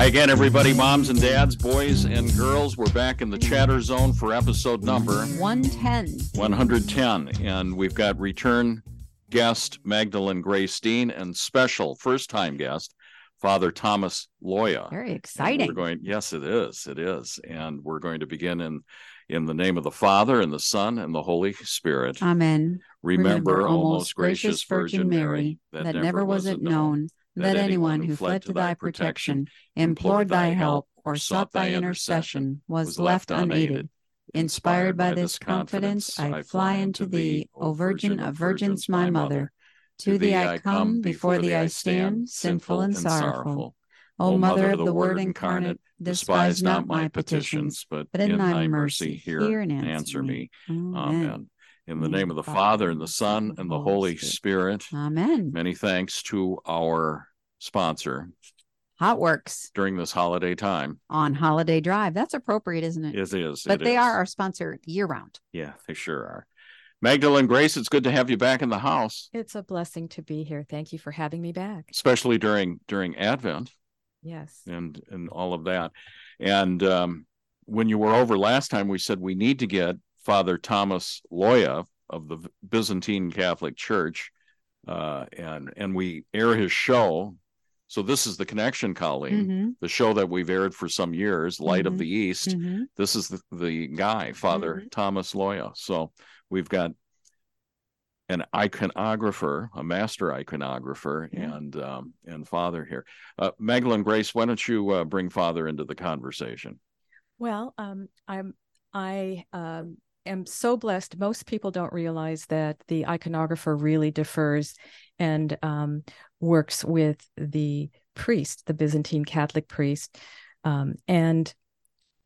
Hi again, everybody, moms and dads, boys and girls. We're back in the chatter zone for episode number 110. 110. And we've got return guest Magdalene Grace Dean and special first time guest Father Thomas Loya. Very exciting. We're going, yes, it is. It is. And we're going to begin in in the name of the Father and the Son and the Holy Spirit. Amen. Remember, Remember O most gracious Virgin Mary, that, that never was it known that anyone who fled to thy protection, implored thy help, or sought thy intercession was left unaided. Inspired by this confidence, I fly unto thee, O Virgin of Virgins, my Mother. To thee I come, before thee I stand, sinful and sorrowful. O Mother of the Word incarnate, despise not my petitions, but in thy mercy hear and answer me. Amen. In the name of the Father, and the Son, and the Holy Spirit. Amen. Many thanks to our sponsor, HotWorks, during this holiday time. On Holiday Drive. That's appropriate, isn't it? It is. But it they is. are our sponsor year round. Yeah, they sure are. Magdalene Grace, it's good to have you back in the house. It's a blessing to be here. Thank you for having me back. Especially during during Advent. Yes. And and all of that. And um, when you were over last time, we said we need to get Father Thomas Loya of the Byzantine Catholic Church, uh, and and we air his show. So this is the connection, Colleen, mm-hmm. the show that we've aired for some years, Light mm-hmm. of the East. Mm-hmm. This is the, the guy, Father Mm-hmm. Thomas Loya. So we've got an iconographer, a master iconographer, Yeah. and um, and Father here. Uh, Magdalene Grace, why don't you uh, bring Father into the conversation? Well, um, I'm I um, am so blessed. Most people don't realize that the iconographer really differs and um, works with the priest, the Byzantine Catholic priest, um, and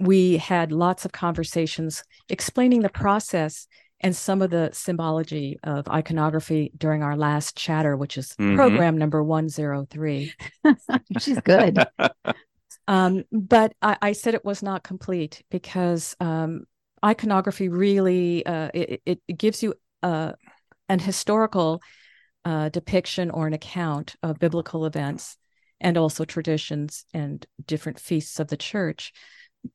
we had lots of conversations explaining the process and some of the symbology of iconography during our last chatter, which is Mhm. program number 103. She's good. Um, but I, I said it was not complete because um, iconography really uh, it, it, gives you uh, an historical uh, depiction or an account of biblical events and also traditions and different feasts of the church,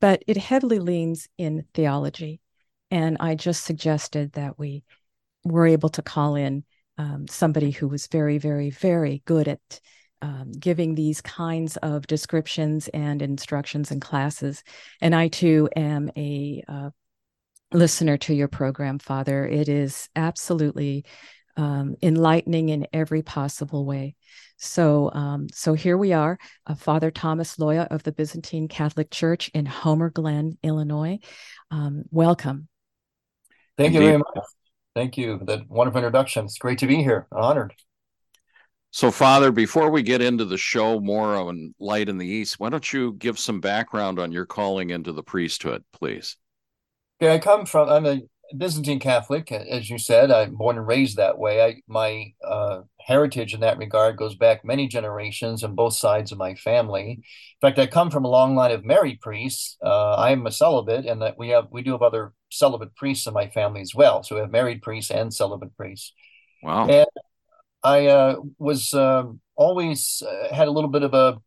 but it heavily leans in theology. And I just suggested that we were able to call in um, somebody who was very, very, very good at um, giving these kinds of descriptions and instructions and classes. And I too am a uh, listener to your program, Father. It is absolutely um, enlightening in every possible way. So, um, so here we are, uh, Father Thomas Loya of the Byzantine Catholic Church in Homer Glen, Illinois. Um, welcome. Thank you very much. Thank you for that wonderful introduction. It's great to be here. Honored. So, Father, before we get into the show more on Light in the East, why don't you give some background on your calling into the priesthood, please? Okay, I come from. I'm a Byzantine Catholic, as you said. I'm born and raised that way. I my uh, heritage in that regard goes back many generations on both sides of my family. In fact, I come from a long line of married priests. Uh, I am a celibate, and that we have we do have other celibate priests in my family as well. So we have married priests and celibate priests. Wow. And I uh, was um always uh, had a little bit of a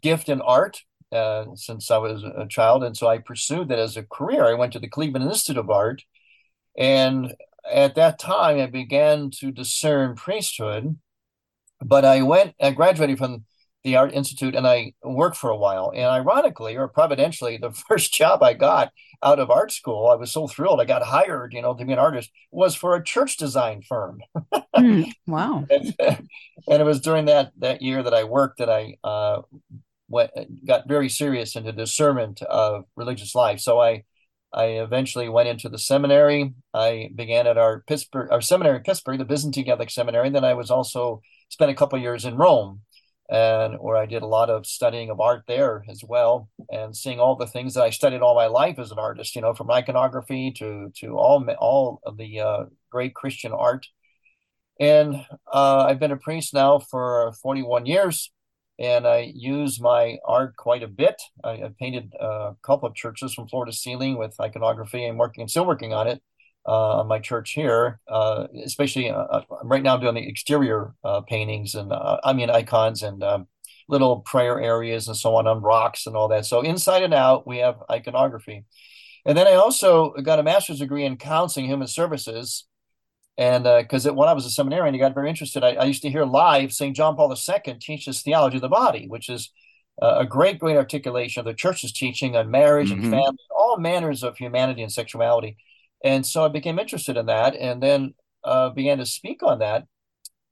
gift in art uh, since I was a child, and so I pursued that as a career. I went to the Cleveland Institute of Art, and at that time, I began to discern priesthood. But I went, I graduated from the Art Institute, and I worked for a while. And ironically, or providentially, the first job I got out of art school, I was so thrilled. I got hired, you know, to be an artist, was for a church design firm. Hmm, Wow. and, and it was during that that year that I worked that I uh, went got very serious into discernment of religious life. So I I eventually went into the seminary. I began at our Pittsburgh our seminary in Pittsburgh, the Byzantine Catholic Seminary. And Then I was also spent a couple years in Rome, and where I did a lot of studying of art there as well, and seeing all the things that I studied all my life as an artist. You know, from iconography to to all all of the uh, great Christian art. And uh, I've been a priest now for 41 years, and I use my art quite a bit. I, I painted a couple of churches from floor to ceiling with iconography. I'm working, and still working on it uh, on my church here, uh, especially uh, right now I'm doing the exterior uh, paintings and uh, I mean icons and um, little prayer areas and so on on rocks and all that. So inside and out, we have iconography. And then I also got a master's degree in counseling human services. And because uh, when I was a seminarian, I got very interested. I, I, used to hear live St. John Paul II teach teaches theology of the body, which is uh, a great, great articulation of the church's teaching on marriage mm-hmm. and family, all manners of humanity and sexuality. And so I became interested in that and then uh, began to speak on that.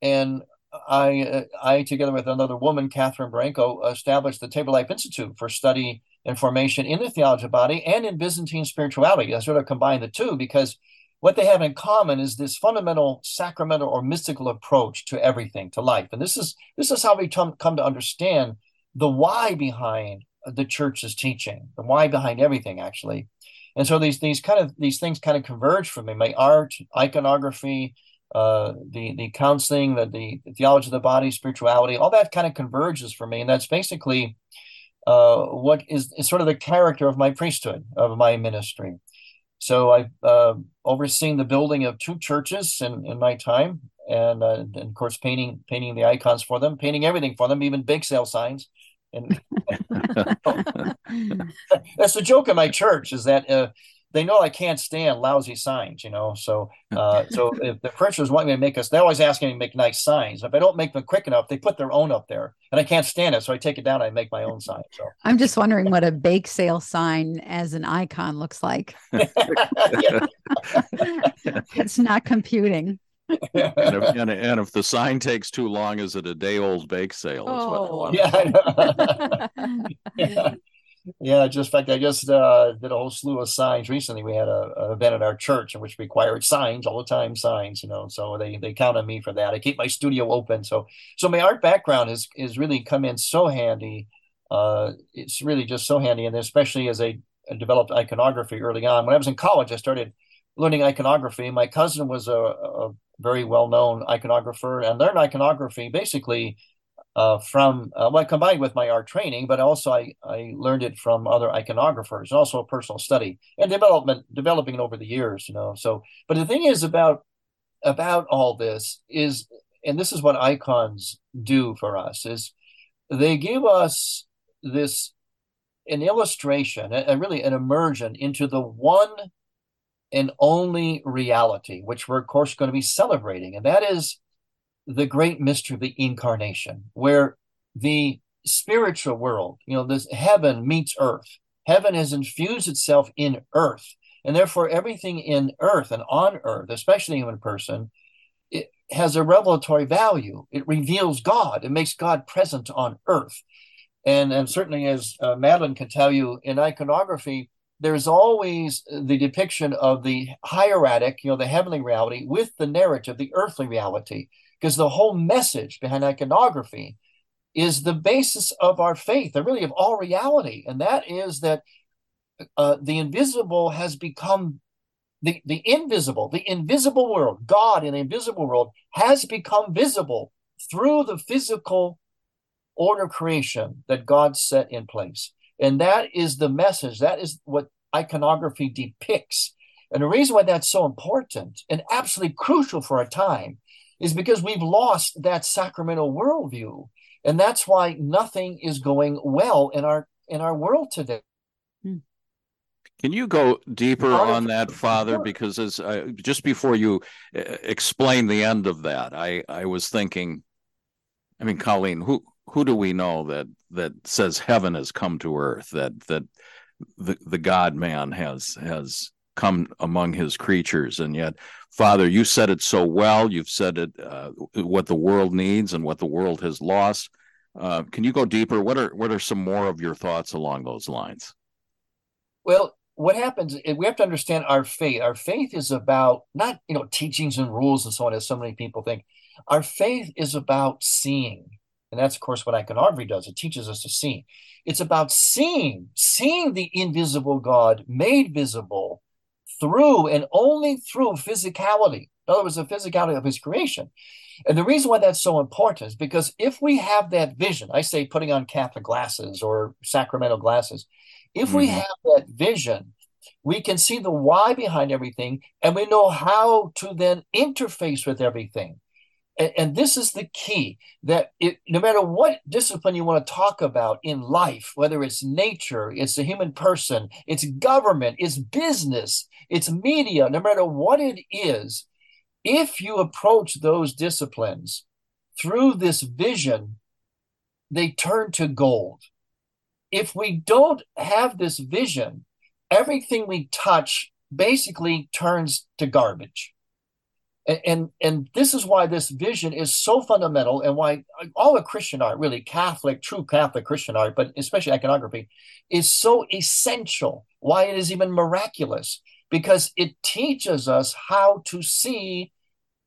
And I, uh, I, together with another woman, Catherine Branco, established the Tabor Life Institute for study and formation in the theology of body and in Byzantine spirituality. I sort of combined the two because what they have in common is this fundamental sacramental or mystical approach to everything, to life. And this is this is how we come, come to understand the why behind the church's teaching, the why behind everything, actually. And so these these kind of these things kind of converge for me. My art, iconography, uh, the the counseling, the, the theology of the body, spirituality, all that kind of converges for me, and that's basically uh, what is, is, sort of the character of my priesthood of my ministry. So I've uh, overseen the building of two churches in, in my time, and, uh, and of course painting painting the icons for them, painting everything for them, even bake sale signs. And that's the joke in my church is that uh, they know I can't stand lousy signs, you know. So, uh, so if the printers want me to make us, they always ask me to make nice signs. If I don't make them quick enough, they put their own up there, and I can't stand it, so I take it down. and I make my own sign. So I'm just wondering what a bake sale sign as an icon looks like. it's not computing. and, if, and, and, if, the sign takes too long, is it a day old bake sale? Oh. yeah, yeah. Yeah, just fact, I just uh, did a whole slew of signs recently. We had a, an event at our church in which required signs all the time, signs, you know. So they they count on me for that. I keep my studio open, so so my art background has is really come in so handy. Uh, it's really just so handy, and especially as I developed iconography early on. When I was in college, I started learning iconography. My cousin was a, a very well known iconographer, and learned iconography basically uh, from uh, well combined with my art training, but also I, I learned it from other iconographers, and also a personal study and development developing it over the years. You know, so but the thing is about about all this is, and this is what icons do for us is they give us this an illustration, a, a really an immersion into the one and only reality, which we're of course going to be celebrating, and that is the great mystery of the incarnation, where the spiritual world, you know, this heaven meets earth. Heaven has infused itself in earth. And therefore, everything in earth and on earth, especially human person, it has a revelatory value. It reveals God. It makes God present on earth. And, and certainly, as uh, Madeline can tell you, in iconography, there's always the depiction of the hieratic, you know, the heavenly reality with the narrative, the earthly reality because the whole message behind iconography is the basis of our faith, and really of all reality, and that is that uh, the invisible has become the, the invisible, the invisible world, God in the invisible world has become visible through the physical order creation that God set in place. And that is the message. That is what iconography depicts. And the reason why that's so important and absolutely crucial for our time is because we've lost that sacramental worldview. And that's why nothing is going well in our in our world today. Hmm. Can you go deeper on that, Father? Because as uh, just before you uh, explain the end of that, I I was thinking, I mean, Colleen, who who do we know that that says heaven has come to earth? That that the the God Man has has come among his creatures. And yet father you said it so well. You've said it uh, what the world needs and what the world has lost. Uh, can you go deeper? What are what are some more of your thoughts along those lines? Well what happens we have to understand our faith. Our faith is about not you know teachings and rules and so on as so many people think. Our faith is about seeing. And that's of course what iconography does. It teaches us to see. It's about seeing seeing the invisible god made visible through and only through physicality. In other words, the physicality of his creation. And the reason why that's so important is because if we have that vision, I say putting on Catholic glasses or sacramental glasses, if mm-hmm. we have that vision, we can see the why behind everything and we know how to then interface with everything. And, and this is the key that it, no matter what discipline you want to talk about in life, whether it's nature, it's the human person, it's government, it's business, it's media, no matter what it is, if you approach those disciplines through this vision, they turn to gold. If we don't have this vision, everything we touch basically turns to garbage. And, and, and this is why this vision is so fundamental and why all of Christian art, really Catholic, true Catholic Christian art, but especially iconography, is so essential. Why it is even miraculous because it teaches us how to see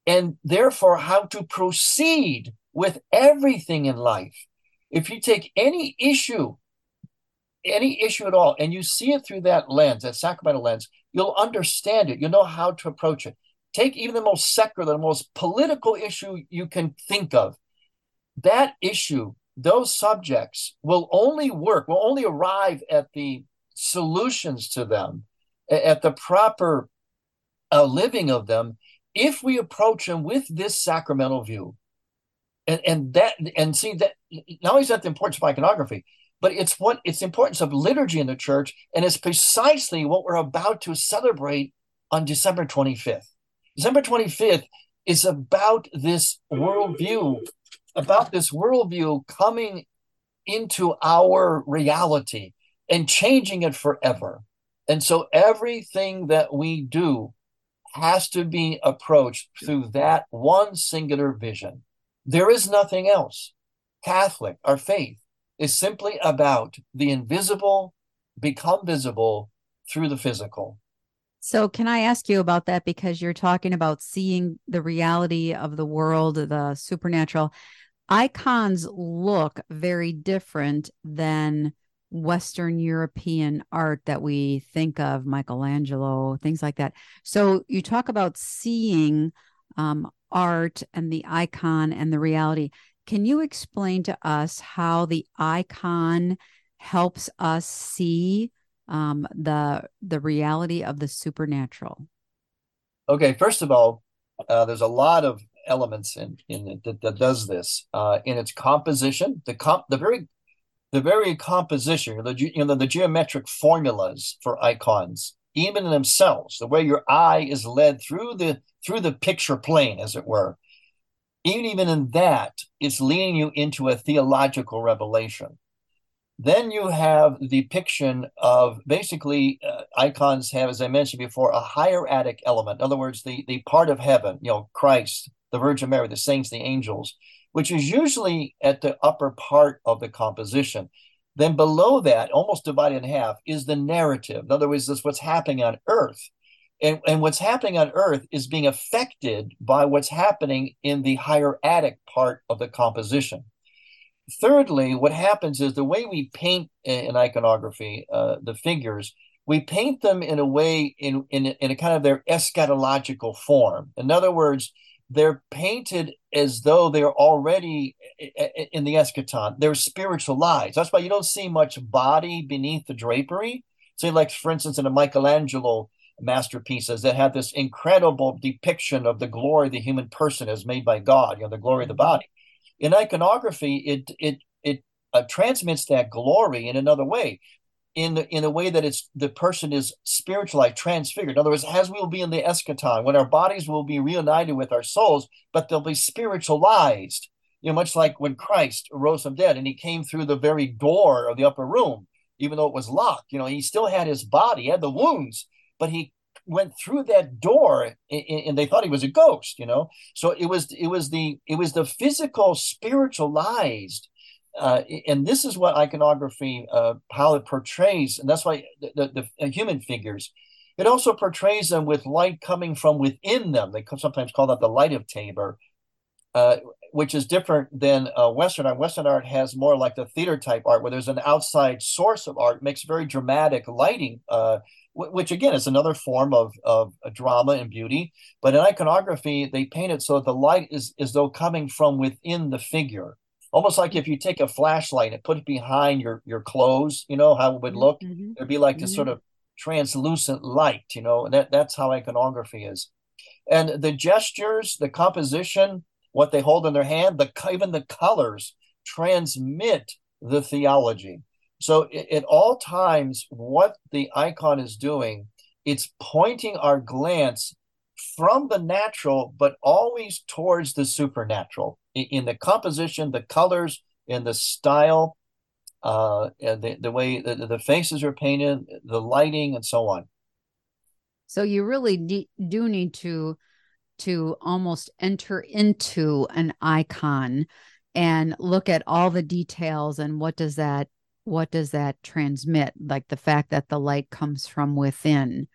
and therefore how to proceed with everything in life. If you take any issue, any issue at all, and you see it through that lens, that sacramental lens, you'll understand it. You'll know how to approach it. Take even the most secular, the most political issue you can think of. That issue, those subjects will only work, will only arrive at the solutions to them, at the proper uh, living of them if we approach them with this sacramental view, and, and that and see that not only is that the importance of iconography, but it's what it's the importance of liturgy in the church, and it's precisely what we're about to celebrate on December 25th. December 25th is about this worldview, about this worldview coming into our reality and changing it forever. And so everything that we do has to be approached through that one singular vision. There is nothing else. Catholic, our faith, is simply about the invisible become visible through the physical. So, can I ask you about that? Because you're talking about seeing the reality of the world, the supernatural. Icons look very different than Western European art that we think of, Michelangelo, things like that. So you talk about seeing um, art and the icon and the reality. Can you explain to us how the icon helps us see um, the the reality of the supernatural? Okay, first of all, uh, there's a lot of elements in in it that, that does this uh, in its composition. The comp, the very the very composition, the you know the geometric formulas for icons, even in themselves, the way your eye is led through the through the picture plane, as it were, even even in that, it's leading you into a theological revelation. Then you have the depiction of basically uh, icons have, as I mentioned before, a hieratic element. In other words, the the part of heaven, you know, Christ, the Virgin Mary, the saints, the angels which is usually at the upper part of the composition. Then below that, almost divided in half, is the narrative. In other words, this what's happening on earth. And, and what's happening on earth is being affected by what's happening in the hieratic part of the composition. Thirdly, what happens is the way we paint in iconography, uh, the figures, we paint them in a way in, in, in a kind of their eschatological form. In other words, they're painted as though they're already in the eschaton. They're spiritualized. That's why you don't see much body beneath the drapery. Say, like for instance, in the Michelangelo masterpieces that have this incredible depiction of the glory the human person as made by God, you know, the glory of the body. In iconography, it it it uh, transmits that glory in another way in the, in a way that it's the person is spiritualized, transfigured. In other words, as we will be in the eschaton, when our bodies will be reunited with our souls, but they'll be spiritualized. You know, much like when Christ rose from dead and he came through the very door of the upper room, even though it was locked. You know, he still had his body, he had the wounds, but he went through that door and they thought he was a ghost. You know, so it was it was the it was the physical spiritualized uh, and this is what iconography, uh, how it portrays, and that's why the, the, the, human figures, it also portrays them with light coming from within them. They sometimes call that the light of Tabor, uh, which is different than uh, Western art. Western art has more like the theater type art, where there's an outside source of art, makes very dramatic lighting, uh, which again is another form of, of drama and beauty. But in iconography, they paint it so that the light is as though coming from within the figure almost like if you take a flashlight and put it behind your your clothes, you know how it would mm-hmm, look. Mm-hmm. It'd be like mm-hmm. this sort of translucent light, you know. That that's how iconography is, and the gestures, the composition, what they hold in their hand, the even the colors transmit the theology. So at all times, what the icon is doing, it's pointing our glance from the natural, but always towards the supernatural in the composition, the colors, in the style, uh, the, the way the, the faces are painted, the lighting, and so on. So you really de- do need to to almost enter into an icon and look at all the details and what does that what does that transmit? Like the fact that the light comes from within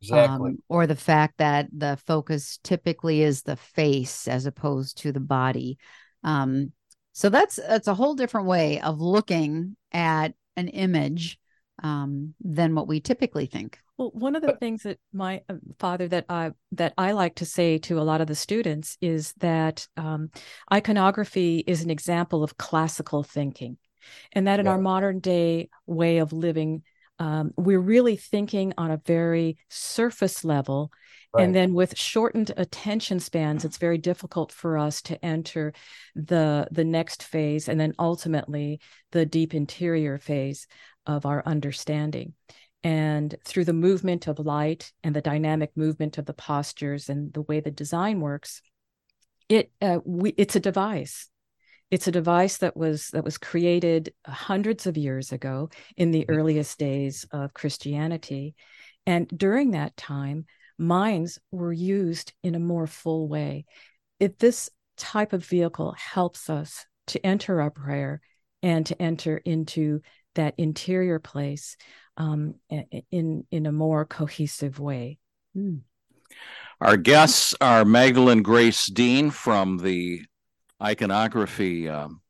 exactly. um, or the fact that the focus typically is the face as opposed to the body. Um, so that's that's a whole different way of looking at an image um, than what we typically think. Well, one of the things that my uh, father that I that I like to say to a lot of the students is that um, iconography is an example of classical thinking, and that in yeah. our modern day way of living, um, we're really thinking on a very surface level. Right. And then with shortened attention spans, it's very difficult for us to enter the the next phase, and then ultimately the deep interior phase of our understanding and through the movement of light and the dynamic movement of the postures and the way the design works it uh, we, it's a device it's a device that was that was created hundreds of years ago in the mm-hmm. earliest days of christianity and during that time minds were used in a more full way if this type of vehicle helps us to enter our prayer and to enter into that interior place um, in in a more cohesive way. Mm. Our guests are Magdalene Grace Dean from the iconography. Um,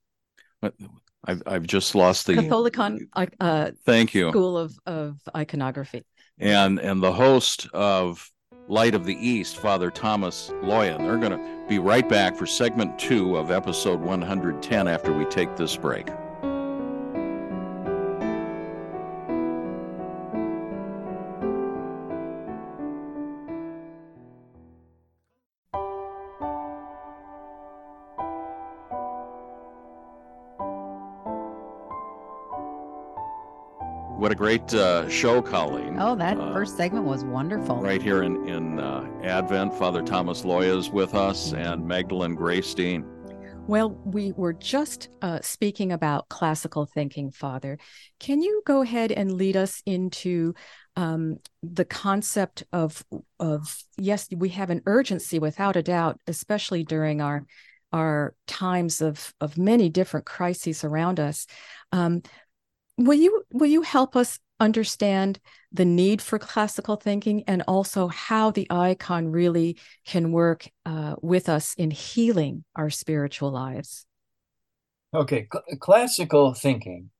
I've I've just lost the Catholicon. Uh, thank you. School of of iconography. And and the host of Light of the East, Father Thomas Loya. And they're going to be right back for segment two of episode 110 after we take this break. What a great uh, show, Colleen. Oh, that uh, first segment was wonderful. Right here in in uh, Advent, Father Thomas Loya is with us, and Magdalene Grace Dean. Well, we were just uh, speaking about classical thinking, Father. Can you go ahead and lead us into um, the concept of of yes, we have an urgency without a doubt, especially during our our times of of many different crises around us. Um, will you will you help us understand the need for classical thinking and also how the icon really can work uh, with us in healing our spiritual lives? Okay Cl- classical thinking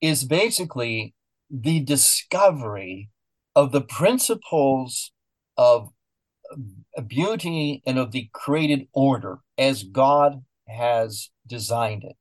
is basically the discovery of the principles of beauty and of the created order as god has designed it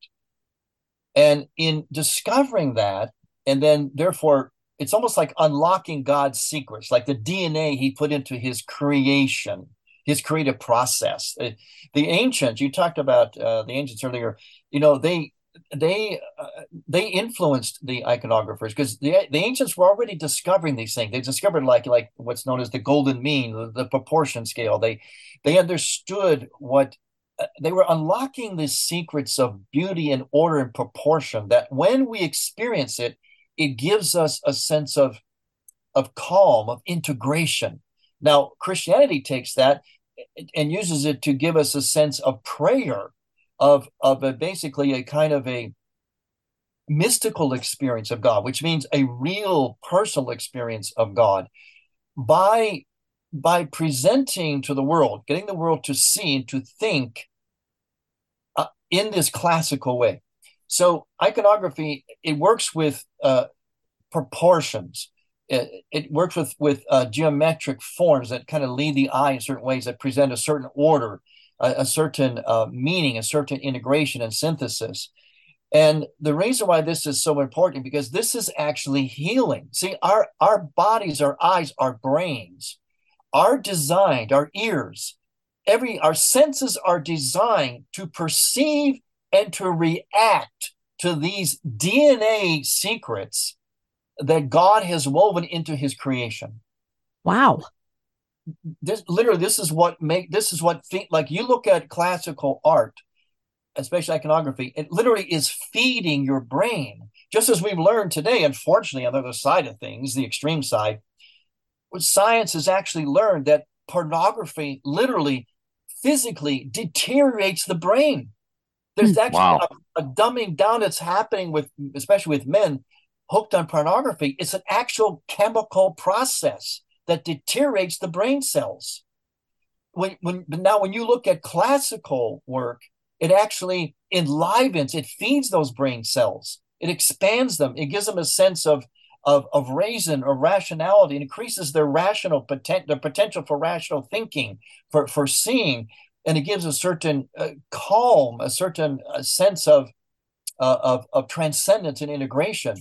and in discovering that, and then therefore, it's almost like unlocking God's secrets, like the DNA he put into his creation, his creative process. Uh, the ancients, you talked about uh, the ancients earlier, you know, they they uh, they influenced the iconographers because the the ancients were already discovering these things. They discovered like like what's known as the golden mean, the, the proportion scale. They they understood what Uh, they were unlocking the secrets of beauty and order and proportion that when we experience it it gives us a sense of of calm of integration. Now christianity takes that and uses it to give us a sense of prayer of of a, basically a kind of a mystical experience of god which means a real personal experience of god. By by presenting to the world, getting the world to see and to think uh, in this classical way. So iconography it works with uh, proportions. It, it, works with with uh, geometric forms that kind of lead the eye in certain ways that present a certain order, a, a certain uh, meaning, a certain integration and synthesis. And the reason why this is so important because this is actually healing. See, our our bodies, our eyes, our brains are designed, our ears every our senses are designed to perceive and to react to these DNA secrets that God has woven into his creation. Wow. This literally this is what make this is what like you look at classical art, especially iconography, it literally is feeding your brain. Just as we've learned today, unfortunately, on the other side of things, the extreme side, science has actually learned that pornography literally physically deteriorates the brain. There's hmm. actually wow. a, a, dumbing down that's happening with, especially with men hooked on pornography. It's an actual chemical process that deteriorates the brain cells. When, when but now, when you look at classical work, it actually enlivens, it feeds those brain cells, it expands them, it gives them a sense of of, of reason or rationality increases their rational potential, their potential for rational thinking, for, for seeing, and it gives a certain uh, calm, a certain uh, sense of, uh, of of transcendence and integration.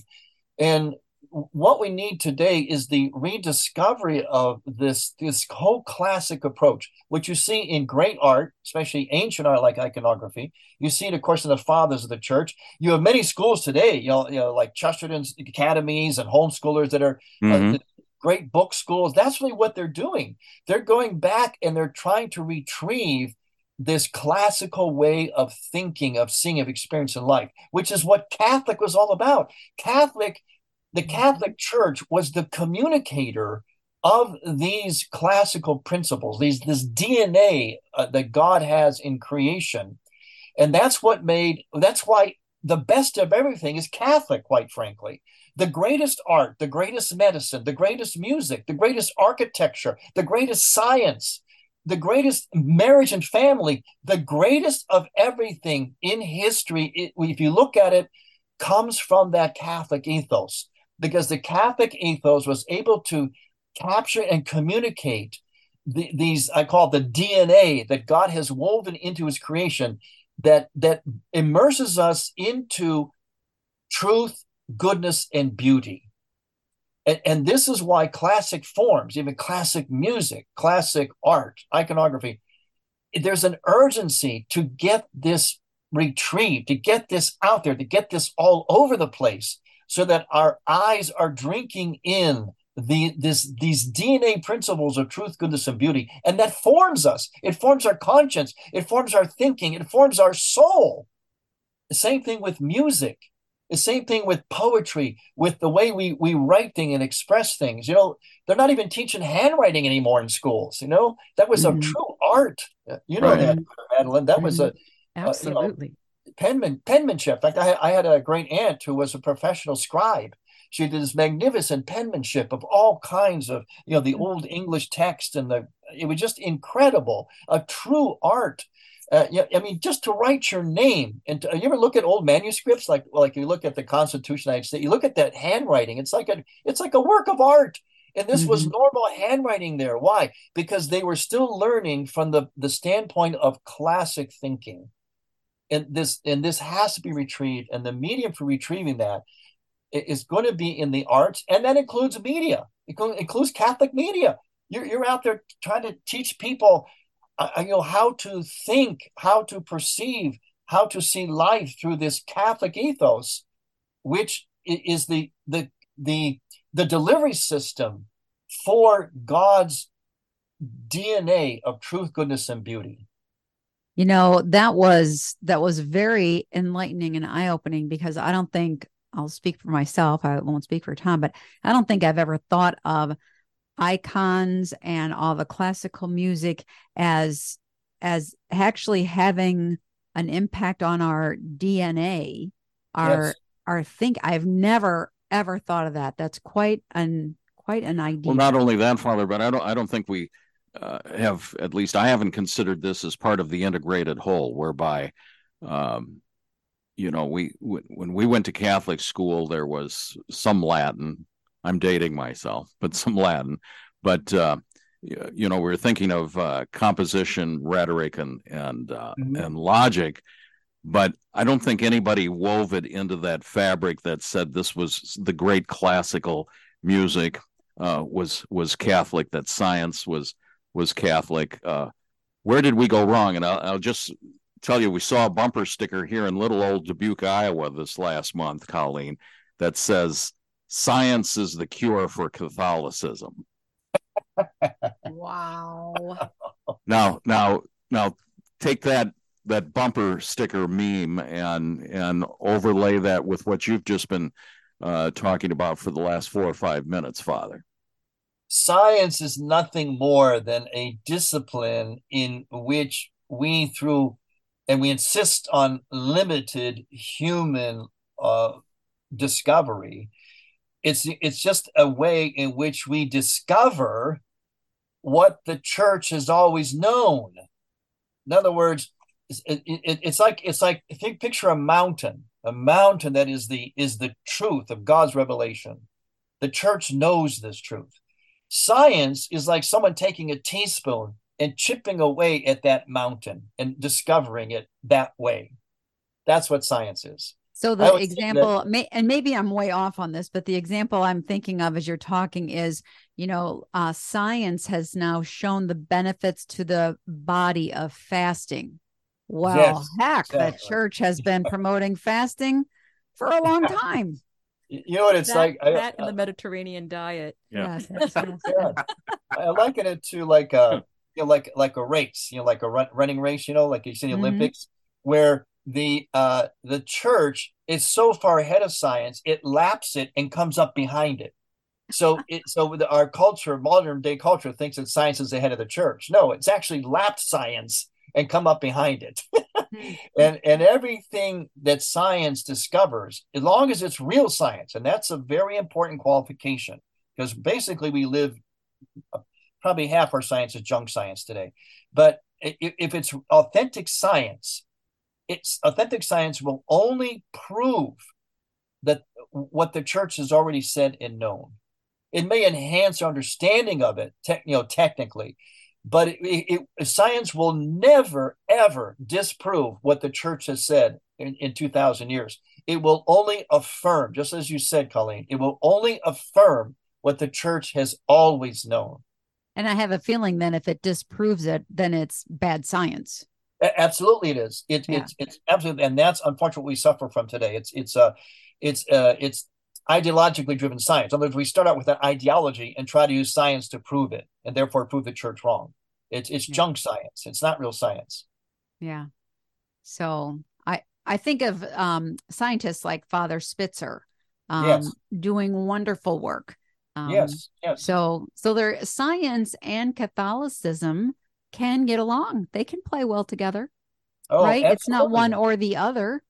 And what we need today is the rediscovery of this this whole classic approach, which you see in great art, especially ancient art like iconography. You see it, of course, in the fathers of the church. You have many schools today, you know, you know like Chesterton's academies and homeschoolers that are uh, mm-hmm. uh, great book schools. That's really what they're doing. They're going back and they're trying to retrieve this classical way of thinking, of seeing, of experiencing life, which is what Catholic was all about. Catholic the Catholic Church was the communicator of these classical principles, these this DNA uh, that God has in creation, and that's what made that's why the best of everything is Catholic. Quite frankly, the greatest art, the greatest medicine, the greatest music, the greatest architecture, the greatest science, the greatest marriage and family, the greatest of everything in history. It, if you look at it, comes from that Catholic ethos because the Catholic ethos was able to capture and communicate the, these I call it the DNA that God has woven into His creation that that immerses us into truth, goodness, and beauty. And, and this is why classic forms, even classic music, classic art, iconography, there's an urgency to get this retrieved, to get this out there, to get this all over the place so that our eyes are drinking in the this these DNA principles of truth, goodness, and beauty, and that forms us. It forms our conscience. It forms our thinking. It forms our soul. The same thing with music. The same thing with poetry, with the way we we write things and express things. You know, they're not even teaching handwriting anymore in schools. You know, that was mm-hmm. a true art. You know right. that, Madeline. That mm-hmm. was a absolutely. Uh, you know, penman penmanship. In fact, I, I had a great aunt who was a professional scribe. She did this magnificent penmanship of all kinds of, you know, the old English text and the. It was just incredible, a true art. Uh, yeah, I mean, just to write your name, and to, you ever look at old manuscripts, like like you look at the Constitution United States, you look at that handwriting. It's like a it's like a work of art. And this mm-hmm. was normal handwriting there. Why? Because they were still learning from the, the standpoint of classic thinking and this and this has to be retrieved and the medium for retrieving that is going to be in the arts and that includes media. It includes catholic media. You're, you're out there trying to teach people uh, uh, you know how to think how to perceive how to see life through this catholic ethos which is the the the the delivery system for god's dna of truth goodness and beauty you know that was that was very enlightening and eye-opening because i don't think i'll speak for myself i won't speak for tom but i don't think i've ever thought of icons and all the classical music as as actually having an impact on our dna our yes. our think i've never ever thought of that that's quite an quite an idea well not only that father but i don't i don't think we uh, have at least I haven't considered this as part of the integrated whole, whereby, um, you know, we w- when we went to Catholic school, there was some Latin. I'm dating myself, but some Latin. But uh, you know, we are thinking of uh, composition, rhetoric, and and uh, mm-hmm. and logic. But I don't think anybody wove it into that fabric that said this was the great classical music uh, was was Catholic. That science was was Catholic. Uh, where did we go wrong? And I'll, I'll just tell you, we saw a bumper sticker here in little old Dubuque, Iowa, this last month, Colleen, that says "Science is the cure for Catholicism." wow. Now, now, now, take that that bumper sticker meme and and overlay that with what you've just been uh, talking about for the last four or five minutes, Father. Science is nothing more than a discipline in which we, through, and we insist on limited human uh, discovery. It's it's just a way in which we discover what the church has always known. In other words, it, it, it's like it's like think picture a mountain a mountain that is the is the truth of god's revelation the church knows this truth science is like someone taking a teaspoon and chipping away at that mountain and discovering it that way that's what science is so the example may, and maybe i'm way off on this but the example i'm thinking of as you're talking is you know uh, science has now shown the benefits to the body of fasting well, yes, heck, exactly. the church has been promoting fasting for a long time. You know what it's that, like? That I, uh, the Mediterranean diet. Yeah. Yes, I liken it to like a you know, like like a race, you know, like a run, running race, you know, like you see the mm-hmm. Olympics, where the uh the church is so far ahead of science, it laps it and comes up behind it. So it so the, our culture, modern day culture, thinks that science is ahead of the church. No, it's actually lapped science and come up behind it. And and everything that science discovers, as long as it's real science, and that's a very important qualification, because basically we live uh, probably half our science is junk science today. But if it's authentic science, it's authentic science will only prove that what the church has already said and known. It may enhance our understanding of it, te- you know, technically, but it, it, it, science will never ever disprove what the church has said in, in 2000 years. It will only affirm just as you said colleen it will only affirm what the church has always known. And i have a feeling then if it disproves it then it's bad science. Absolutely it is. It, yeah. it's it's absolutely and that's unfortunately what we suffer from today. It's it's uh it's uh it's ideologically driven science. In other words, we start out with an ideology and try to use science to prove it, and therefore prove the church wrong. It's it's yeah. junk science. It's not real science. Yeah. So I I think of um, scientists like Father Spitzer um, yes. doing wonderful work. Um, yes. Yes. So so their science and Catholicism can get along. They can play well together. Oh, right? Absolutely. It's not one or the other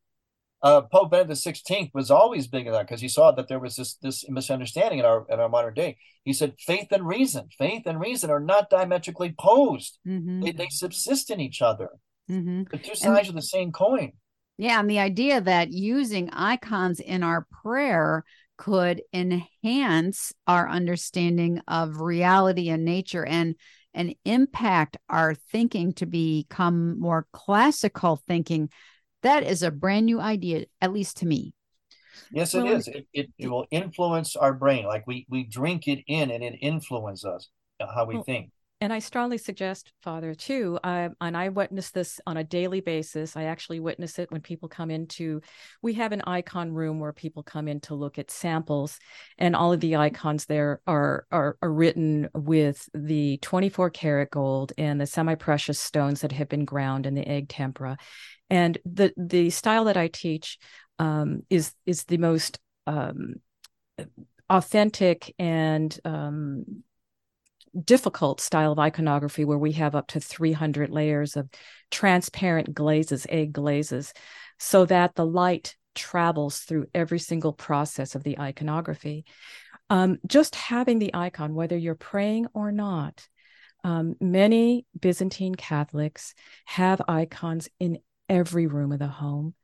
uh, Pope Benedict XVI was always big in that because he saw that there was this this misunderstanding in our in our modern day. He said faith and reason, faith and reason are not diametrically opposed; mm-hmm. they, they subsist in each other. Mm-hmm. The two sides and, of the same coin. Yeah, and the idea that using icons in our prayer could enhance our understanding of reality and nature and and impact our thinking to become more classical thinking that is a brand new idea, at least to me. Yes, it well, is. It, it, it, will influence our brain. Like we, we drink it in and it influences us, uh, how we well, think. And I strongly suggest, Father, too, and I witness this on a daily basis. I actually witness it when people come into, we have an icon room where people come in to look at samples, and all of the icons there are are, are written with the 24 karat gold and the semi precious stones that have been ground in the egg tempera. And the the style that I teach um, is is the most um, authentic and um, difficult style of iconography where we have up to 300 layers of transparent glazes, egg glazes, so that the light travels through every single process of the iconography. Um, just having the icon, whether you're praying or not, um, many Byzantine Catholics have icons in every room of the home,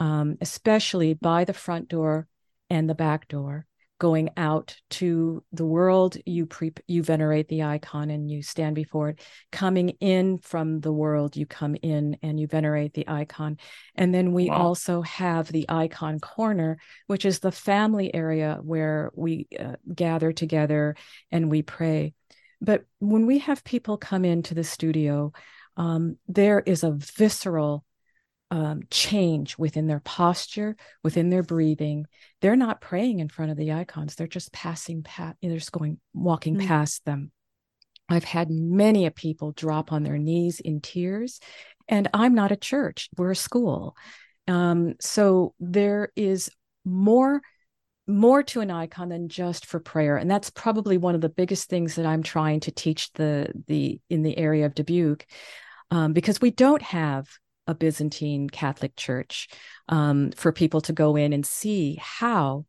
um, especially by the front door and the back door. Going out to the world, you pre- you venerate the icon and you stand before it. Coming in from the world, you come in and you venerate the icon. And then we wow. also have the icon corner, which is the family area where we uh, gather together and we pray. But when we have people come into the studio, um, there is a visceral um, change within their posture, within their breathing. They're not praying in front of the icons; they're just passing past. They're just going walking mm-hmm. past them. I've had many a people drop on their knees in tears, and I'm not a church; we're a school. Um, so there is more more to an icon than just for prayer and that's probably one of the biggest things that i'm trying to teach the the in the area of dubuque um, because we don't have a byzantine catholic church um, for people to go in and see how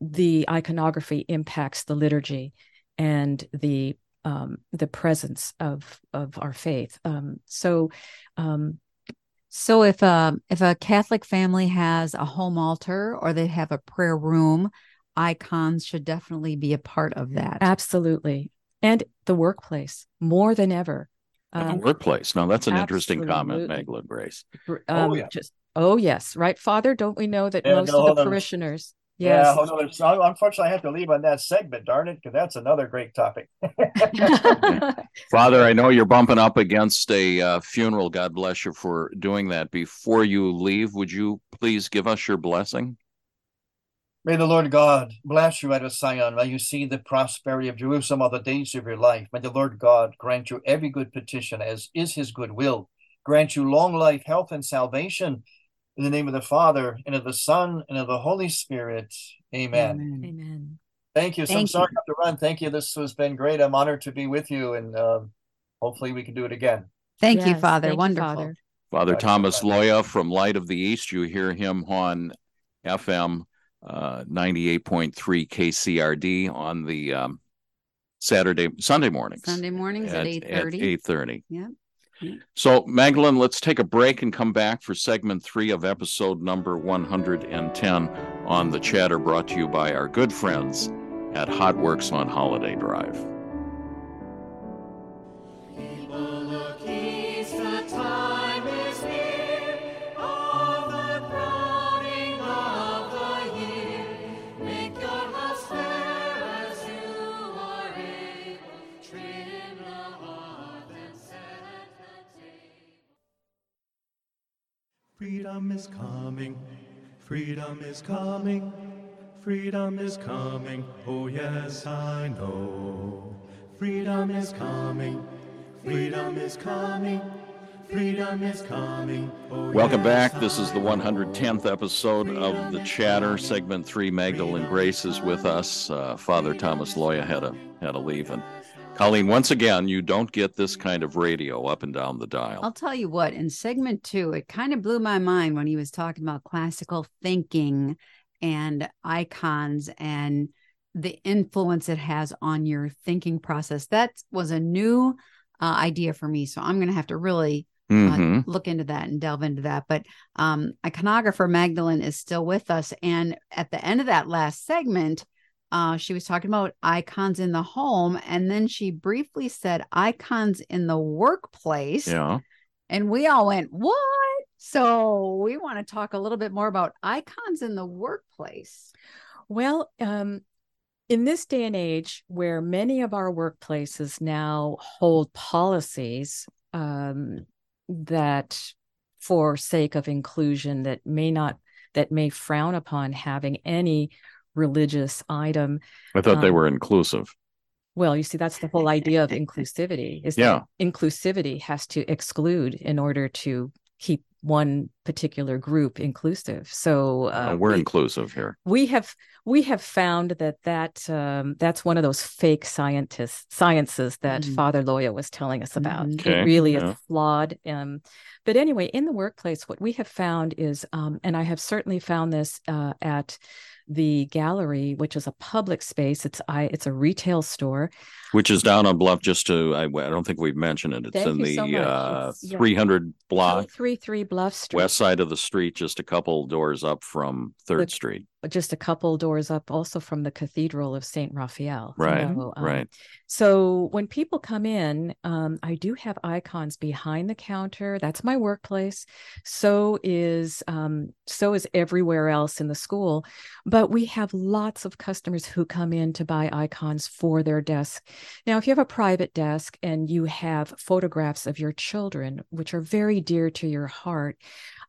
the iconography impacts the liturgy and the um, the presence of of our faith um, so um, so if a um, if a Catholic family has a home altar or they have a prayer room, icons should definitely be a part of that. Absolutely. And the workplace more than ever. Um, the workplace. Now that's an absolutely. interesting comment, Magdalene Grace. Um, oh, yeah. Just oh yes, right, Father. Don't we know that yeah, most no, of the parishioners Yes. Yeah, hold on. Unfortunately, I have to leave on that segment, darn it, because that's another great topic. Father, I know you're bumping up against a uh, funeral. God bless you for doing that. Before you leave, would you please give us your blessing? May the Lord God bless you out of Zion. May you see the prosperity of Jerusalem all the days of your life. May the Lord God grant you every good petition as is his good will. Grant you long life, health, and salvation in the name of the Father, and of the Son, and of the Holy Spirit. Amen. Amen. Thank you. So Thank I'm sorry you. to run. Thank you. This has been great. I'm honored to be with you, and uh, hopefully we can do it again. Thank yes, you, Father. Wonderful. You, Father. Father Thomas Loya from Light of the East. You hear him on FM uh, 98.3 KCRD on the um, Saturday, Sunday mornings. Sunday mornings at, at 8.30. At 8.30. Yeah. So, Magdalene, let's take a break and come back for segment three of episode number 110 on the chatter brought to you by our good friends at Hot Works on Holiday Drive. Freedom is coming, freedom is coming, freedom is coming. Oh, yes, I know. Freedom is coming, freedom is coming. Freedom is coming. Oh, Welcome yes, back. This is the 110th episode of The Chatter, segment three. Magdalene Grace is with us. Uh, Father Thomas Loya had a had a leave, and Colleen, once again, you don't get this kind of radio up and down the dial. I'll tell you what, in segment two, it kind of blew my mind when he was talking about classical thinking and icons and the influence it has on your thinking process. That was a new uh, idea for me. So I'm going to have to really uh, mm-hmm. uh, look into that and delve into that. But um, iconographer Magdalene is still with us. And at the end of that last segment, uh, she was talking about icons in the home, and then she briefly said icons in the workplace. Yeah. And we all went, What? So we want to talk a little bit more about icons in the workplace. Well, um, in this day and age where many of our workplaces now hold policies um, that for sake of inclusion that may not that may frown upon having any religious item. I thought um, they were inclusive. Well, you see, that's the whole idea of inclusivity. Is yeah. that inclusivity has to exclude in order to keep one particular group inclusive. So uh, we're we, inclusive here. We have we have found that that um, that's one of those fake scientists sciences that mm. Father Loya was telling us about. Okay. It really yeah. is flawed. Um, but anyway, in the workplace, what we have found is, um, and I have certainly found this uh, at the gallery, which is a public space. It's I it's a retail store, which is down on Bluff. Just to I, I don't think we've mentioned it. It's Thank in the so uh, 300 block, three three Bluff Street, west side of the street, just a couple doors up from Third the, Street. Just a couple doors up, also from the Cathedral of Saint Raphael. Right, um, right. So when people come in, um, I do have icons behind the counter. That's my workplace. So is um, so is everywhere else in the school. But we have lots of customers who come in to buy icons for their desk. Now, if you have a private desk and you have photographs of your children, which are very dear to your heart,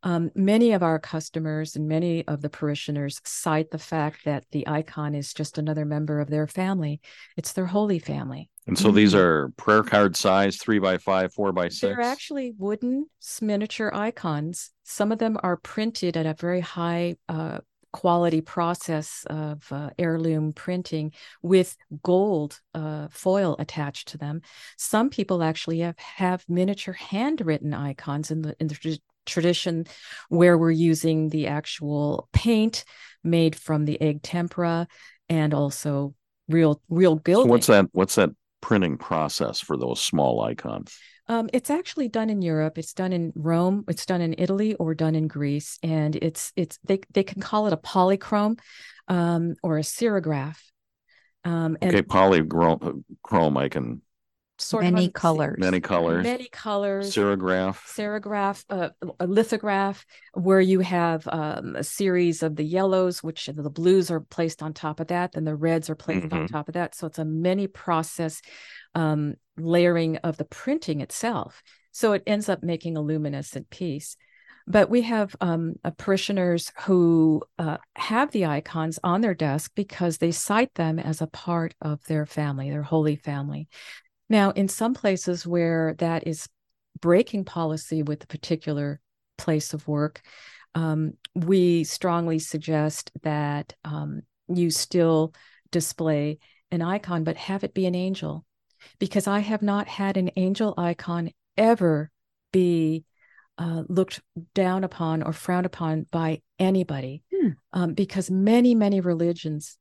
um, many of our customers and many of the parishioners cite the fact that the icon is just another member of their family. It's their holy family. And so mm-hmm. these are prayer card size, three by five, four by six. They're actually wooden miniature icons. Some of them are printed at a very high uh, quality process of uh, heirloom printing with gold uh, foil attached to them. Some people actually have, have miniature handwritten icons in the in the tradition where we're using the actual paint made from the egg tempera and also real real gilding. So what's that? What's that printing process for those small icons? Um, it's actually done in Europe. It's done in Rome. It's done in Italy or done in Greece, and it's it's they they can call it a polychrome um, or a serigraph. Um, and okay, polychrome. I can sort many of colors. Many colors. Many colors. Serigraph, serograph uh, a lithograph where you have um, a series of the yellows which the blues are placed on top of that and the reds are placed mm-hmm. on top of that. So it's a many process um, layering of the printing itself. So it ends up making a luminescent piece. But we have um, parishioners who uh, have the icons on their desk because they cite them as a part of their family, their holy family. Now, in some places where that is breaking policy with a particular place of work, um, we strongly suggest that um, you still display an icon, but have it be an angel. Because I have not had an angel icon ever be uh, looked down upon or frowned upon by anybody. Hmm. Um, because many, many religions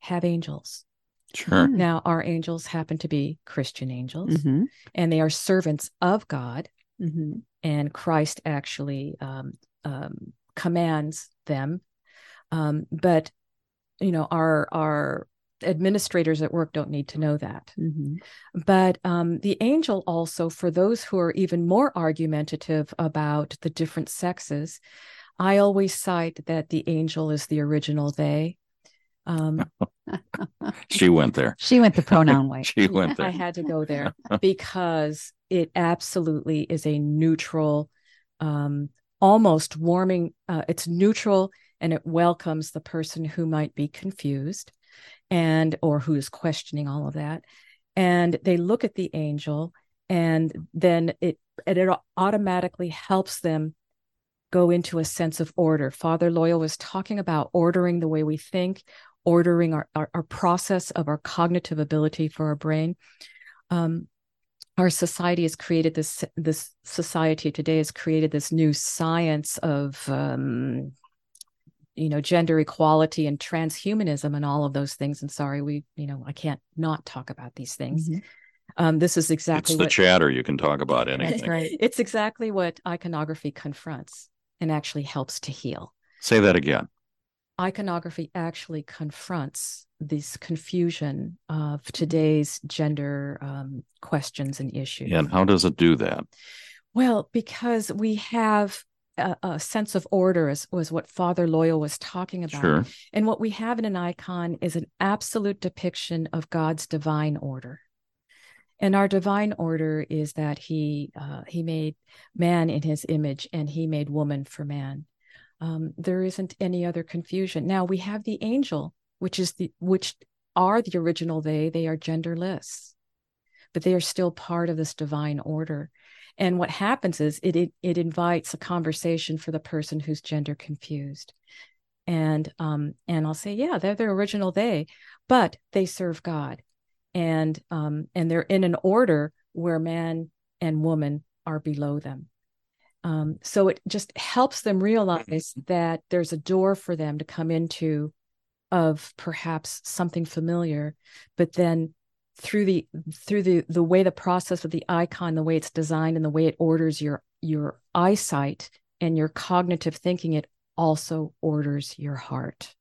have angels. Sure. Hmm. Now, our angels happen to be Christian angels, mm-hmm. and they are servants of God. Mm-hmm. And Christ actually um, um, commands them. Um, but you know, our our administrators at work don't need to know that. Mm-hmm. But um, the angel also, for those who are even more argumentative about the different sexes, I always cite that the angel is the original they um, she went there. She went the pronoun way. she went there. I had to go there because it absolutely is a neutral, um, almost warming. Uh, it's neutral and it welcomes the person who might be confused and or who is questioning all of that. And they look at the angel and then it it automatically helps them go into a sense of order. Father Loya was talking about ordering the way we think, ordering our, our, our process of our cognitive ability for our brain. Um, our society has created this this society today has created this new science of um, you know gender equality and transhumanism and all of those things. And sorry we you know i can't not talk about these things. Mm-hmm. um, this is exactly it's the what, chatter you can talk about anything. Right it's exactly what iconography confronts and actually helps to heal. Say that again iconography actually confronts this confusion of today's gender um, questions and issues. And how does it do that? Well, because we have a, a sense of order, as was what Father Loya was talking about. Sure. And what we have in an icon is an absolute depiction of God's divine order. And our divine order is that He uh, He made man in His image, and He made woman for man um, there isn't any other confusion. Now we have the angel, which is the which are the original they. They are genderless, but they are still part of this divine order. And what happens is it it, it invites a conversation for the person who's gender confused. And um and I'll say, yeah, they're the original they, but they serve God, and um and they're in an order where man and woman are below them. Um, so it just helps them realize mm-hmm. that there's a door for them to come into of perhaps something familiar, but then through the through the the way the process of the icon, the way it's designed, and the way it orders your your eyesight and your cognitive thinking, it also orders your heart.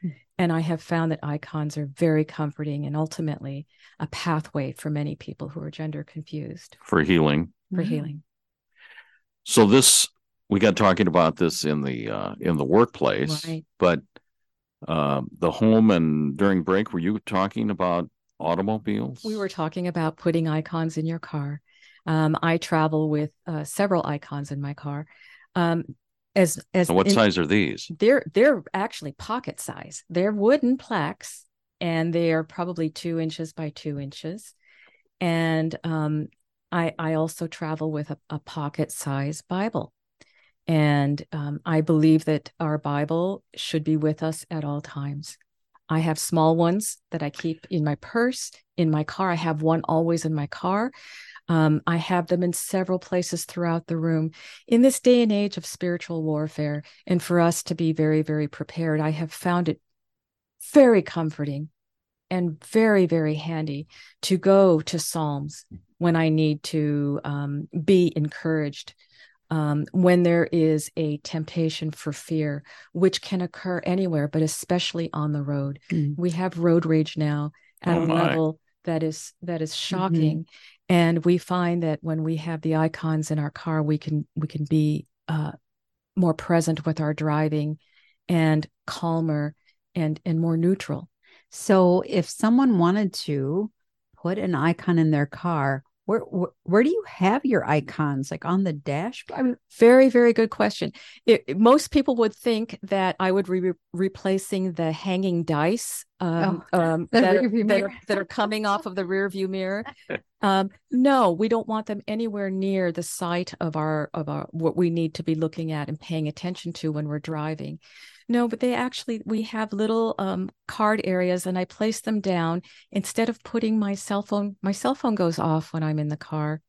Hmm. And I have found that icons are very comforting and ultimately a pathway for many people who are gender confused for healing. For mm-hmm. healing. So this we got talking about this in the uh, in the workplace, right. but uh, the home and during break, were you talking about automobiles? We were talking about putting icons in your car. Um, I travel with uh, several icons in my car. Um, as as what in, size are these? They're they're actually pocket size. They're wooden plaques, and they are probably two inches by two inches. And um, I I also travel with a, a pocket size Bible. And um, I believe that our Bible should be with us at all times. I have small ones that I keep in my purse, in my car. I have one always in my car. Um, I have them in several places throughout the room. In this day and age of spiritual warfare, and for us to be very, very prepared, I have found it very comforting and very, very handy to go to Psalms when I need to um, be encouraged um, when there is a temptation for fear, which can occur anywhere, but especially on the road. Mm. We have road rage now at oh a level that is that is shocking, mm-hmm. and we find that when we have the icons in our car, we can we can be uh, more present with our driving, and calmer and and more neutral. So, if someone wanted to put an icon in their car, where, where, where do you have your icons like on the dashboard I mean, very very good question. It, most people would think that i would be replacing the hanging dice um, oh, um, that, are, that, are, that, are, coming off of the rear view mirror. Um, no we don't want them anywhere near the sight of our of our what we need to be looking at and paying attention to when we're driving no, but they actually, we have little um, card areas and I place them down instead of putting my cell phone. My cell phone goes off when I'm in the car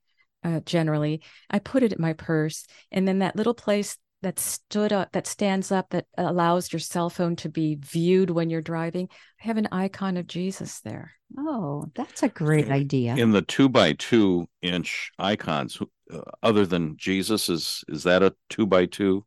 uh, generally. I put it in my purse. And then that little place that stood up, that stands up, that allows your cell phone to be viewed when you're driving, I have an icon of Jesus there. Oh, that's a great idea. In the two by two inch icons, uh, other than Jesus, is is that a two by two?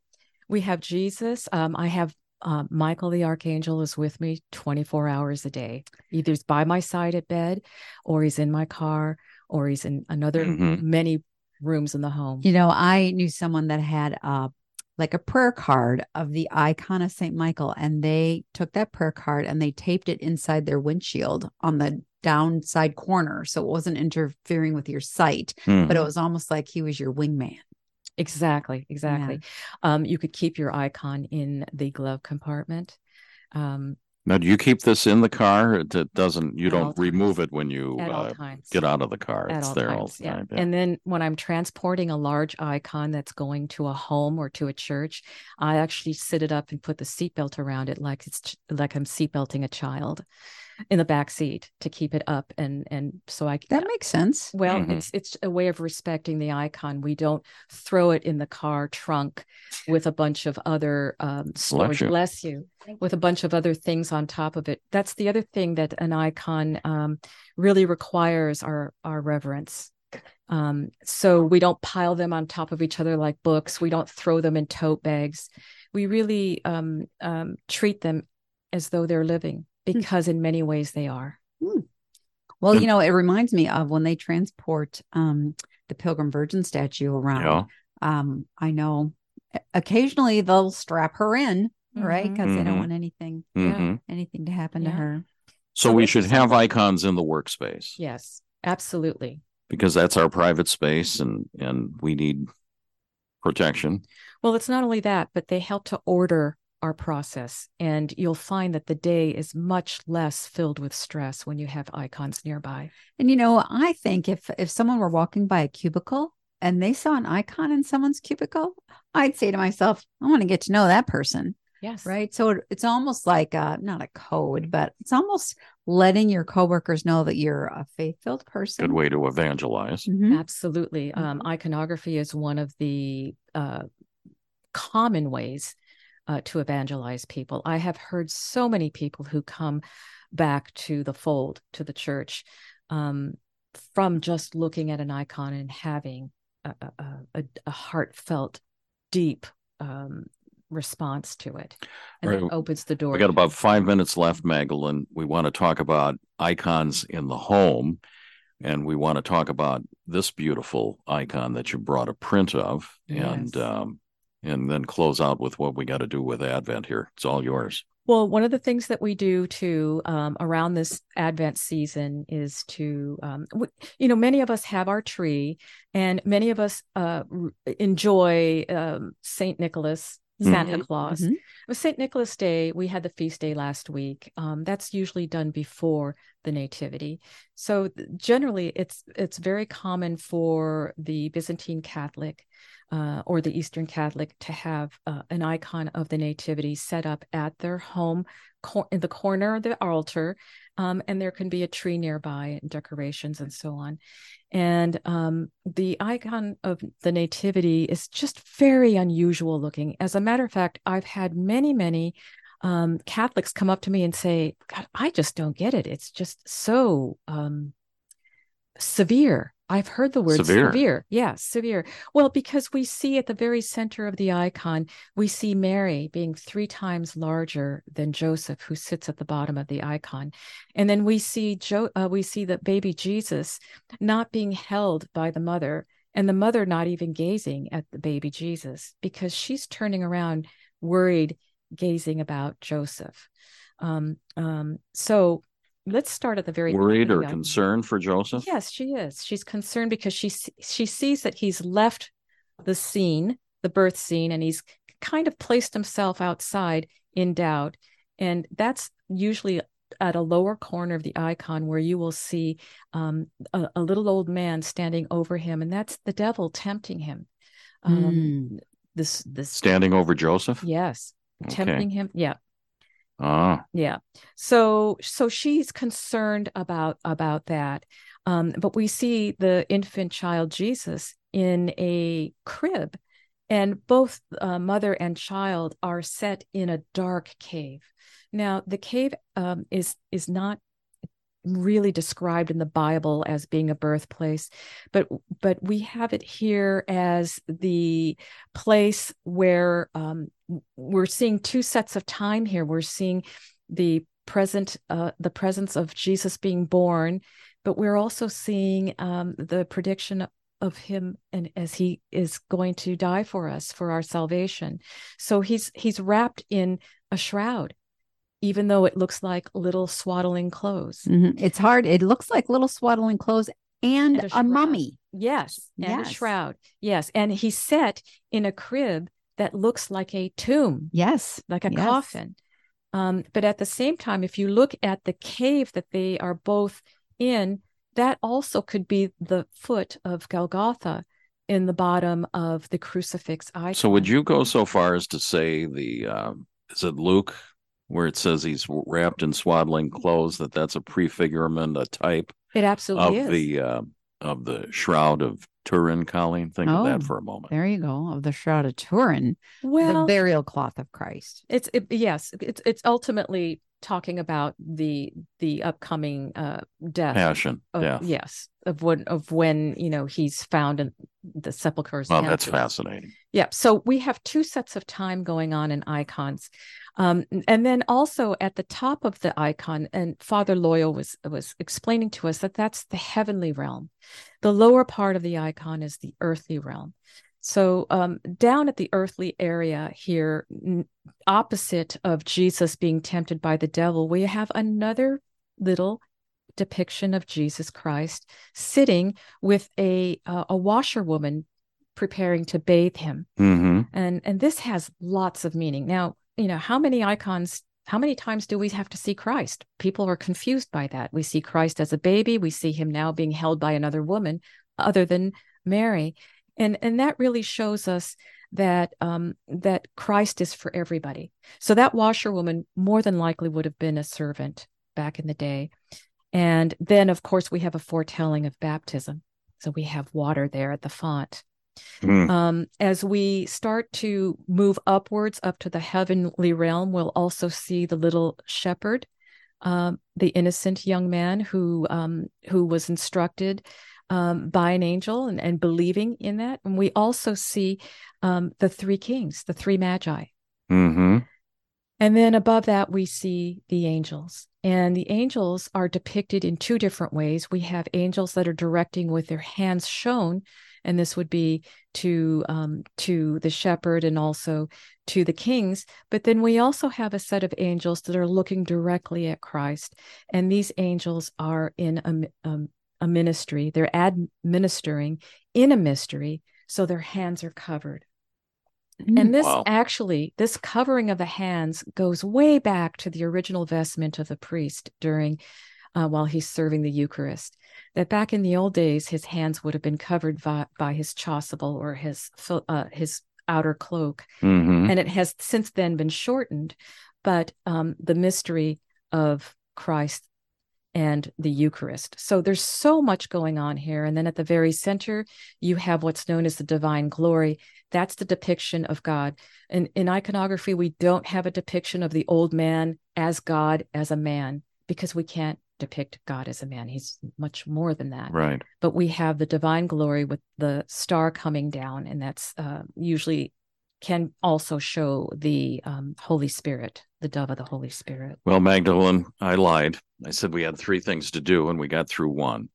We have Jesus. Um, I have uh, Michael the Archangel is with me 24 hours a day. Either he's by my side at bed, or he's in my car, or he's in another mm-hmm. many rooms in the home. You know, I knew someone that had uh, like a prayer card of the icon of St. Michael, and they took that prayer card and they taped it inside their windshield on the downside corner. So it wasn't interfering with your sight, mm. but it was almost like he was your wingman. Exactly, exactly. Yeah. Um, you could keep your icon in the glove compartment. Um, now, do you keep this in the car? It doesn't. You don't remove it when you uh, get out of the car. At it's there times, all the time. Yeah. And then when I'm transporting a large icon that's going to a home or to a church, I actually sit it up and put the seatbelt around it, like it's like I'm seatbelting a child in the back seat to keep it up and and so I that makes sense. Well, mm-hmm. it's it's a way of respecting the icon. We don't throw it in the car trunk with a bunch of other um, storage. Bless you. Bless you with a bunch of other things on top of it. That's the other thing that an icon um, really requires our our reverence. Um, so we don't pile them on top of each other like books. We don't throw them in tote bags. We really um, um, treat them as though they're living. Because in many ways they are. Hmm. Well, you know, it reminds me of when they transport um, the Pilgrim Virgin statue around. Yeah. Um, I know occasionally they'll strap her in, mm-hmm. right? Because mm-hmm. they don't mm-hmm. want anything, mm-hmm. anything to happen yeah. to her. So, so we should have icons in the workspace. Yes, absolutely. Because that's our private space, and and we need protection. Well, it's not only that, but they help to order our process. And you'll find that the day is much less filled with stress when you have icons nearby. And you know, I think if if someone were walking by a cubicle and they saw an icon in someone's cubicle, I'd say to myself, I want to get to know that person. Yes. Right. So it, it's almost like a, not a code, but it's almost letting your coworkers know that you're a faith filled person. Good way to evangelize. Mm-hmm. Absolutely. Mm-hmm. Um, iconography is one of the uh, common ways uh, to evangelize people. I have heard so many people who come back to the fold, to the church, um, from just looking at an icon and having a, a, a, heartfelt, deep um, response to it and right. that opens the door we got about five minutes left magdalene we want to talk about icons in the home and we want to talk about this beautiful icon that you brought a print of yes. and um, and then close out with what we got to do with advent here it's all yours well one of the things that we do to um, around this advent season is to um, we, you know many of us have our tree and many of us uh, enjoy um, saint nicholas Santa mm-hmm. Claus. Mm-hmm. It St. Nicholas Day. We had the feast day last week. Um, that's usually done before the Nativity. So generally, it's it's very common for the Byzantine Catholic uh, or the Eastern Catholic to have uh, an icon of the Nativity set up at their home cor- in the corner of the altar, um, and there can be a tree nearby and decorations and so on. And um, the icon of the Nativity is just very unusual looking. As a matter of fact, I've had many, many um, Catholics come up to me and say, God, I just don't get it. It's just so um, severe. I've heard the word severe. severe. Yeah, severe. Well, because we see at the very center of the icon, we see Mary being three times larger than Joseph, who sits at the bottom of the icon, and then we see jo- uh, we see the baby Jesus not being held by the mother, and the mother not even gazing at the baby Jesus because she's turning around, worried, gazing about Joseph. Um, um, so let's start at the very worried or concerned for Joseph. Yes, she is. She's concerned because she she sees that he's left the scene, the birth scene, and he's kind of placed himself outside in doubt. And that's usually at a lower corner of the icon where you will see um, a, a, little old man standing over him, and that's the devil tempting him. Um, mm. This this standing over Joseph. Yes, okay. tempting him. Yeah, Ah. Yeah. So so she's concerned about about that. Um, but we see the infant child Jesus in a crib, and both uh, mother and child are set in a dark cave. Now, the cave um, is is not really described in the Bible as being a birthplace, but but we have it here as the place where um, we're seeing two sets of time here. We're seeing the present, uh, the presence of Jesus being born, but we're also seeing um, the prediction of him and as he is going to die for us for our salvation. So he's he's wrapped in a shroud even though it looks like little swaddling clothes. Mm-hmm. It's hard. It looks like little swaddling clothes and, and a, a, mummy. Yes, and yes. a shroud. Yes, and he's set in a crib that looks like a tomb. Yes, like a yes. coffin. Um, but at the same time, if you look at the cave that they are both in, that also could be the foot of Golgotha in the bottom of the crucifix icon. So, would you go so far as to say the um, is it Luke where it says he's wrapped in swaddling clothes that that's a prefigurement, a type. It absolutely of is. the uh, of the shroud of Turin, Colleen. Think oh, of that oh, for a moment. There you go. Of the shroud of Turin, well, the burial cloth of Christ. It's it, yes, it's it's ultimately talking about the the upcoming uh death passion of, death. yes of when of when you know he's found in the sepulchres oh that's fascinating yeah so we have two sets of time going on in icons um, and then also at the top of the icon, and Father Loya was was explaining to us that that's the heavenly realm. The lower part of the icon is the earthly realm. So um, down at the earthly area here, opposite of Jesus being tempted by the devil, we have another little depiction of Jesus Christ sitting with a uh, a washerwoman preparing to bathe him, mm-hmm. and and this has lots of meaning. Now you know, how many icons, how many times do we have to see Christ? People are confused by that. We see Christ as a baby, we see him now being held by another woman other than Mary. And and that really shows us that um, that Christ is for everybody. So that washerwoman more than likely would have been a servant back in the day. And then, of course, we have a foretelling of baptism. So we have water there at the font. Mm. Um, as we start to move upwards up to the heavenly realm, we'll also see the little shepherd, um, the innocent young man who um, who was instructed um, by an angel and, and, believing in that. And we also see um, the three kings, the three magi, Mm-hmm. And then above that, we see the angels. And the angels are depicted in two different ways. We have angels that are directing with their hands shown, and this would be to um, to the shepherd and also to the kings. But then we also have a set of angels that are looking directly at Christ, and these angels are in a, um, a ministry. They're administering in a mystery, so their hands are covered. Mm, and this wow. actually, this covering of the hands goes way back to the original vestment of the priest during uh, while he's serving the Eucharist. That back in the old days, his hands would have been covered by, by his chasuble or his uh, his outer cloak, mm-hmm. and it has since then been shortened. But um, the mystery of Christ and the Eucharist. So there's so much going on here. And then at the very center, you have what's known as the divine glory. That's the depiction of God. And in iconography, we don't have a depiction of the old man as God as a man because we can't depict God as a man. He's much more than that. Right. But we have the divine glory with the star coming down, and that's uh, usually can also show the um, Holy Spirit, the dove of the Holy Spirit. Well, Magdalene, I lied. I said we had three things to do, and we got through one.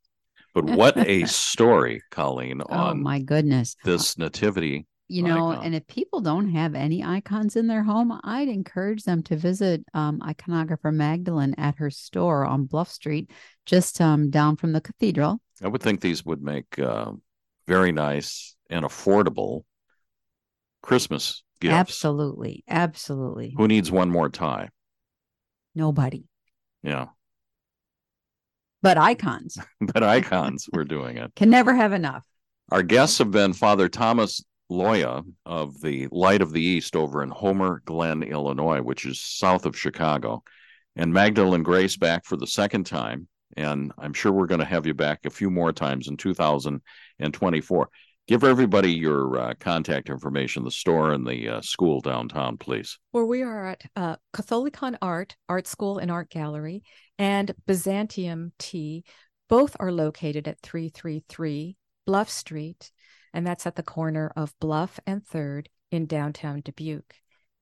But what a story, Colleen, oh, on my goodness, this nativity. You know, icon. and if people don't have any icons in their home, I'd encourage them to visit um, iconographer Magdalene at her store on Bluff Street, just um, down from the cathedral. I would think these would make uh, very nice and affordable Christmas gifts. Absolutely. Absolutely. Who needs one more tie? Nobody. Yeah. But icons. but icons, we're doing it. Can never have enough. Our guests have been Father Thomas Loya of the Light of the East over in Homer Glen, Illinois, which is south of Chicago, and Magdalene Grace back for the second time. And I'm sure we're going to have you back a few more times in 2024 give everybody your uh, contact information, the store and the uh, school downtown, please. Well, we are at uh, Katholikon Art, Art School and Art Gallery, and Byzantium Tea. Both are located at 333 Bluff Street, and that's at the corner of Bluff and Third in downtown Dubuque.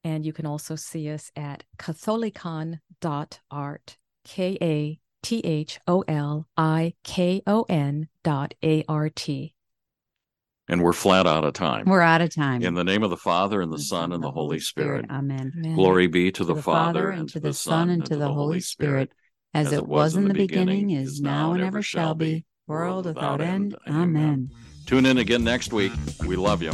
And you can also see us at katholikon.art, K A T H O L I K O N dot A R T and we're flat out of time. We're out of time. In the name of the Father and the, Son and the Holy Spirit. Spirit. Amen. Amen. Glory be to, to the, the, Father and to the Son and to the Holy Spirit, as, as it was in the beginning, is now and ever shall be, world without end. Amen. Tune in again next week. We love you.